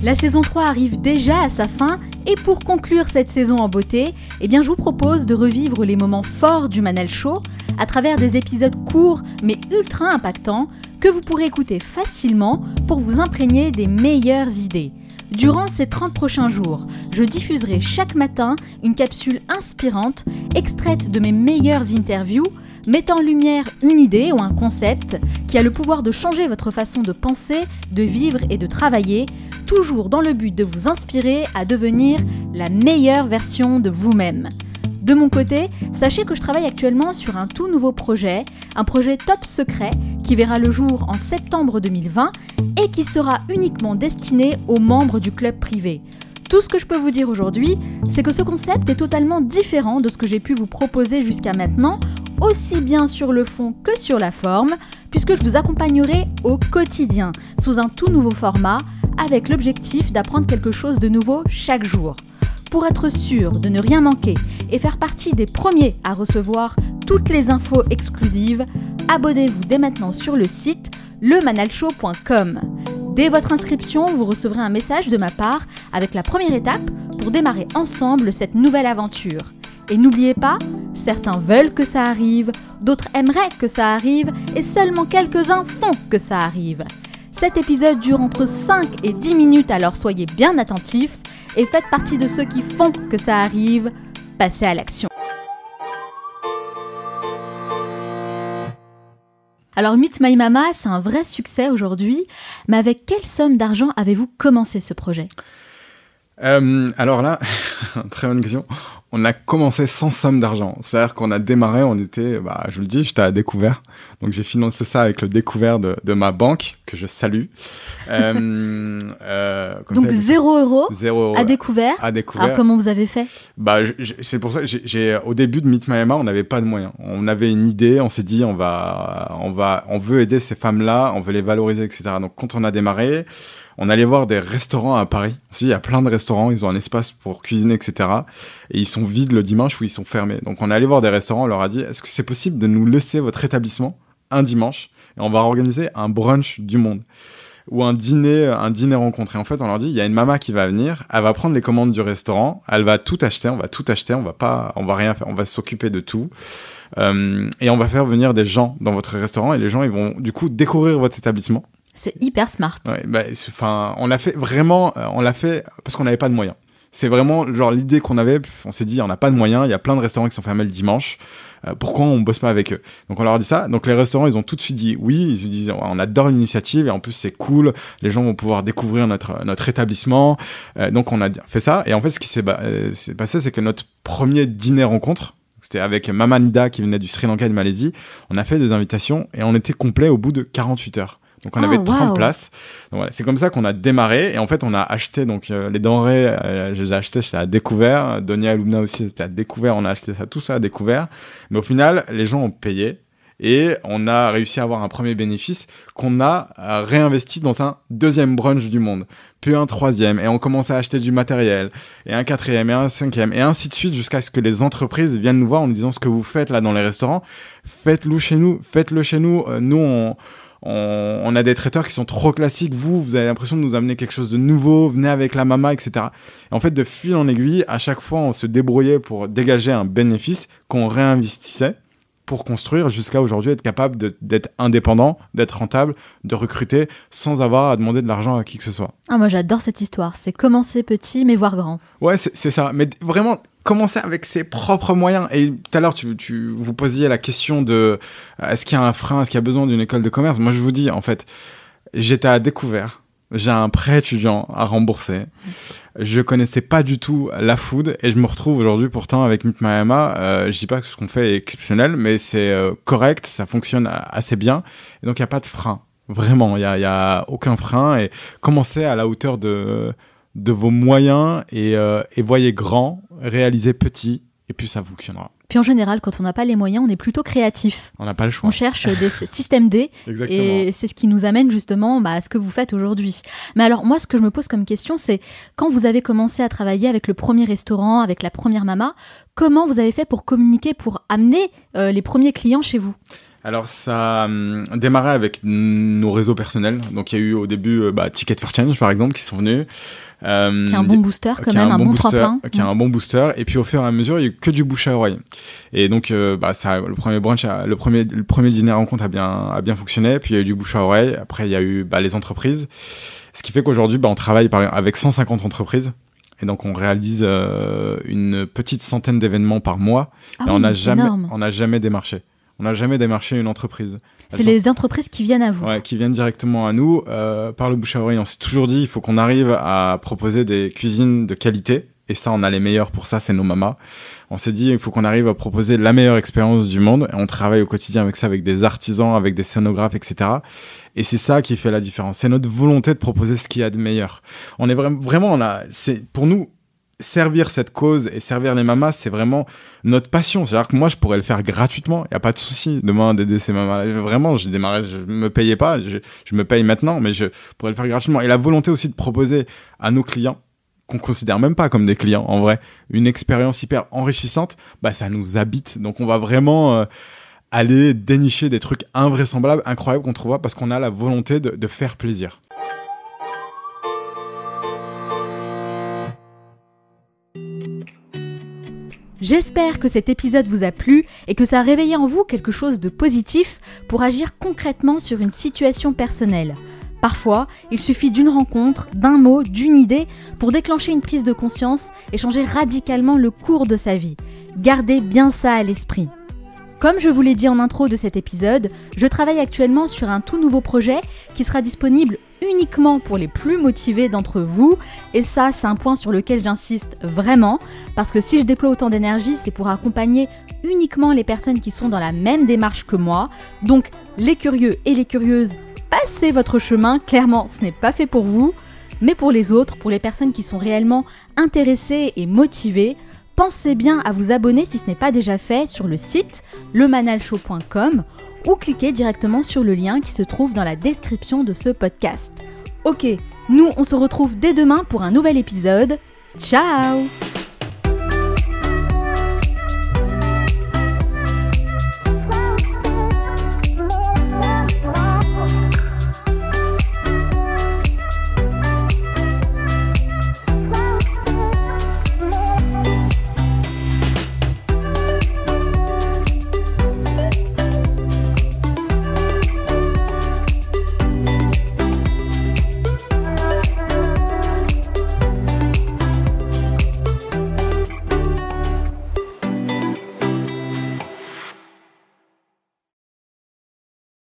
La saison 3 arrive déjà à sa fin et pour conclure cette saison en beauté, eh bien je vous propose de revivre les moments forts du Manal Show à travers des épisodes courts mais ultra impactants que vous pourrez écouter facilement pour vous imprégner des meilleures idées. Durant ces 30 prochains jours, je diffuserai chaque matin une capsule inspirante extraite de mes meilleures interviews mettant en lumière une idée ou un concept qui a le pouvoir de changer votre façon de penser, de vivre et de travailler, toujours dans le but de vous inspirer à devenir la meilleure version de vous-même. De mon côté, sachez que je travaille actuellement sur un tout nouveau projet, un projet top secret qui verra le jour en septembre 2020 et qui sera uniquement destiné aux membres du club privé. Tout ce que je peux vous dire aujourd'hui, c'est que ce concept est totalement différent de ce que j'ai pu vous proposer jusqu'à maintenant, aussi bien sur le fond que sur la forme, puisque je vous accompagnerai au quotidien, sous un tout nouveau format, avec l'objectif d'apprendre quelque chose de nouveau chaque jour. Pour être sûr de ne rien manquer et faire partie des premiers à recevoir toutes les infos exclusives, abonnez-vous dès maintenant sur le site lemanalshow.com. Dès votre inscription, vous recevrez un message de ma part avec la première étape pour démarrer ensemble cette nouvelle aventure. Et n'oubliez pas, certains veulent que ça arrive, d'autres aimeraient que ça arrive, et seulement quelques-uns font que ça arrive. Cet épisode dure entre 5 et 10 minutes, alors soyez bien attentifs et faites partie de ceux qui font que ça arrive. Passez à l'action. Alors Meet My Mama, c'est un vrai succès aujourd'hui, mais avec quelle somme d'argent avez-vous commencé ce projet? Euh, Alors là, très bonne question on a commencé sans somme d'argent. C'est-à-dire qu'on a démarré, on était, bah, je vous le dis, j'étais à découvert. Donc j'ai financé ça avec le découvert de, ma banque, que je salue. Euh, euh, Donc 0 euros, euros à découvert. À découvert. Alors comment vous avez fait? Bah, C'est pour ça j'ai, au début de Meet My Emma, on n'avait pas de moyens. On avait une idée, on s'est dit, on va, on va, on veut aider ces femmes-là, on veut les valoriser, etc. Donc quand on a démarré, on allait voir des restaurants à Paris. Il y a plein de restaurants, ils ont un espace pour cuisiner, etc. Et ils sont vides le dimanche ou ils sont fermés. Donc on est allé voir des restaurants, on leur a dit, est-ce que c'est possible de nous laisser votre établissement un dimanche et on va organiser un brunch du monde ou un dîner, un dîner rencontré. En fait, on leur dit, il y a une maman qui va venir, elle va prendre les commandes du restaurant, elle va tout acheter, on va tout acheter, on va pas, on va rien faire, on va s'occuper de tout. Euh, et on va faire venir des gens dans votre restaurant et les gens, ils vont du coup découvrir votre établissement. C'est hyper smart. Ouais, bah, enfin, on l'a fait vraiment, euh, on l'a fait parce qu'on n'avait pas de moyens. C'est vraiment genre l'idée qu'on avait. On s'est dit, on n'a pas de moyens. Il y a plein de restaurants qui sont fermés le dimanche. Euh, pourquoi on bosse pas avec eux? Donc on leur a dit ça. Donc les restaurants, ils ont tout de suite dit oui. Ils se disent, on adore l'initiative et en plus c'est cool. Les gens vont pouvoir découvrir notre notre établissement. Euh, donc on a fait ça. Et en fait, ce qui s'est passé, c'est que notre premier dîner rencontre, c'était avec Mamanida qui venait du Sri Lanka et de Malaisie. On a fait des invitations et on était complet au bout de 48 heures. Donc on avait 30 places. c'est comme ça qu'on a démarré. Et en fait on a acheté donc euh, les denrées, euh, je les ai achetées, j'étais à découvert. Donia Alumna aussi c'était à découvert, on a acheté ça tout ça à découvert. Mais au final les gens ont payé. Et on a réussi à avoir un premier bénéfice qu'on a euh, réinvesti dans un deuxième brunch du monde, puis un troisième, et on commence à acheter du matériel, et un quatrième, et un cinquième, et ainsi de suite, jusqu'à ce que les entreprises viennent nous voir en nous disant ce que vous faites là dans les restaurants, faites-le chez nous, faites-le chez nous, nous on on, a des traiteurs qui sont trop classiques. Vous, vous avez l'impression de nous amener quelque chose de nouveau. Venez avec la mama, etc. Et en fait, de fil en aiguille, à chaque fois, on se débrouillait pour dégager un bénéfice qu'on réinvestissait pour construire jusqu'à aujourd'hui être capable d'être indépendant, d'être rentable, de recruter sans avoir à demander de l'argent à qui que ce soit. Ah, moi j'adore cette histoire, c'est commencer petit mais voir grand. Ouais, c'est ça, mais vraiment commencer avec ses propres moyens. Et tout à l'heure, tu, tu, vous posiez la question de euh, est-ce qu'il y a un frein, est-ce qu'il y a besoin d'une école de commerce? Moi, je vous dis, en fait, j'étais à découvert. J'ai un prêt étudiant à rembourser. Je connaissais pas du tout la food et je me retrouve aujourd'hui pourtant avec Meet Euh, je dis pas que ce qu'on fait est exceptionnel, mais c'est euh, correct, ça fonctionne assez bien. Et donc il y a pas de frein, vraiment. Il y a, y a aucun frein et commencer à la hauteur de vos moyens euh, et voyez grand, réalisez petit, et puis ça fonctionnera. Puis en général, quand on n'a pas les moyens, on est plutôt créatif. On n'a pas le choix. On cherche des systèmes D. Et c'est ce qui nous amène justement bah, à ce que vous faites aujourd'hui. Mais alors, moi, ce que je me pose comme question, c'est quand vous avez commencé à travailler avec le premier restaurant, avec la première mama, comment vous avez fait pour communiquer, pour amener euh, les premiers clients chez vous? Alors ça a hum, démarré avec nos réseaux personnels. Donc il y a eu au début euh, bah, Ticket for Change par exemple qui sont venus. Euh, qui a un bon booster quand même, un, bon, booster, Qui a un bon booster. Et puis au fur et à mesure, il y a eu que du bouche à oreille. Et donc euh, bah, ça, le premier brunch, le premier, le premier dîner rencontre a bien, a bien fonctionné. Puis il y a eu du bouche à oreille. Après il y a eu bah, les entreprises. Ce qui fait qu'aujourd'hui, bah, on travaille par, avec 150 entreprises. Et donc on réalise euh, une petite centaine d'événements par mois. Ah et on n'a jamais, on n'a jamais démarché. On n'a jamais démarché une entreprise. C'est les entreprises qui viennent à vous. Ouais, qui viennent directement à nous. Euh, par le bouche à oreille, on s'est toujours dit, il faut qu'on arrive à proposer des cuisines de qualité. Et ça, on a les meilleurs pour ça, c'est nos mamas. On s'est dit, il faut qu'on arrive à proposer la meilleure expérience du monde. Et on travaille au quotidien avec ça, avec des artisans, avec des scénographes, etc. Et c'est ça qui fait la différence. C'est notre volonté de proposer ce qu'il y a de meilleur. On est vraiment, vraiment, on a, c'est, pour nous, servir cette cause et servir les mamas, c'est vraiment notre passion. C'est-à-dire que moi, je pourrais le faire gratuitement. Il n'y a pas de souci demain d'aider ces mamas. Vraiment, j'ai démarré, je me payais pas. Je, je, me paye maintenant, mais je pourrais le faire gratuitement. Et la volonté aussi de proposer à nos clients qu'on considère même pas comme des clients en vrai, une expérience hyper enrichissante, bah ça nous habite. Donc on va vraiment euh, aller dénicher des trucs invraisemblables, incroyables qu'on trouvera parce qu'on a la volonté de faire plaisir. J'espère que cet épisode vous a plu et que ça a réveillé en vous quelque chose de positif pour agir concrètement sur une situation personnelle. Parfois, il suffit d'une rencontre, d'un mot, d'une idée pour déclencher une prise de conscience et changer radicalement le cours de sa vie. Gardez bien ça à l'esprit. Comme je vous l'ai dit en intro de cet épisode, je travaille actuellement sur un tout nouveau projet qui sera disponible uniquement pour les plus motivés d'entre vous. Et ça, c'est un point sur lequel j'insiste vraiment, parce que si je déploie autant d'énergie, c'est pour accompagner uniquement les personnes qui sont dans la même démarche que moi. Donc, les curieux et les curieuses, passez votre chemin, clairement, ce n'est pas fait pour vous. Mais pour les autres, pour les personnes qui sont réellement intéressées et motivées, pensez bien à vous abonner si ce n'est pas déjà fait sur le site lemanalshow.com ou cliquez directement sur le lien qui se trouve dans la description de ce podcast. Ok, nous on se retrouve dès demain pour un nouvel épisode. Ciao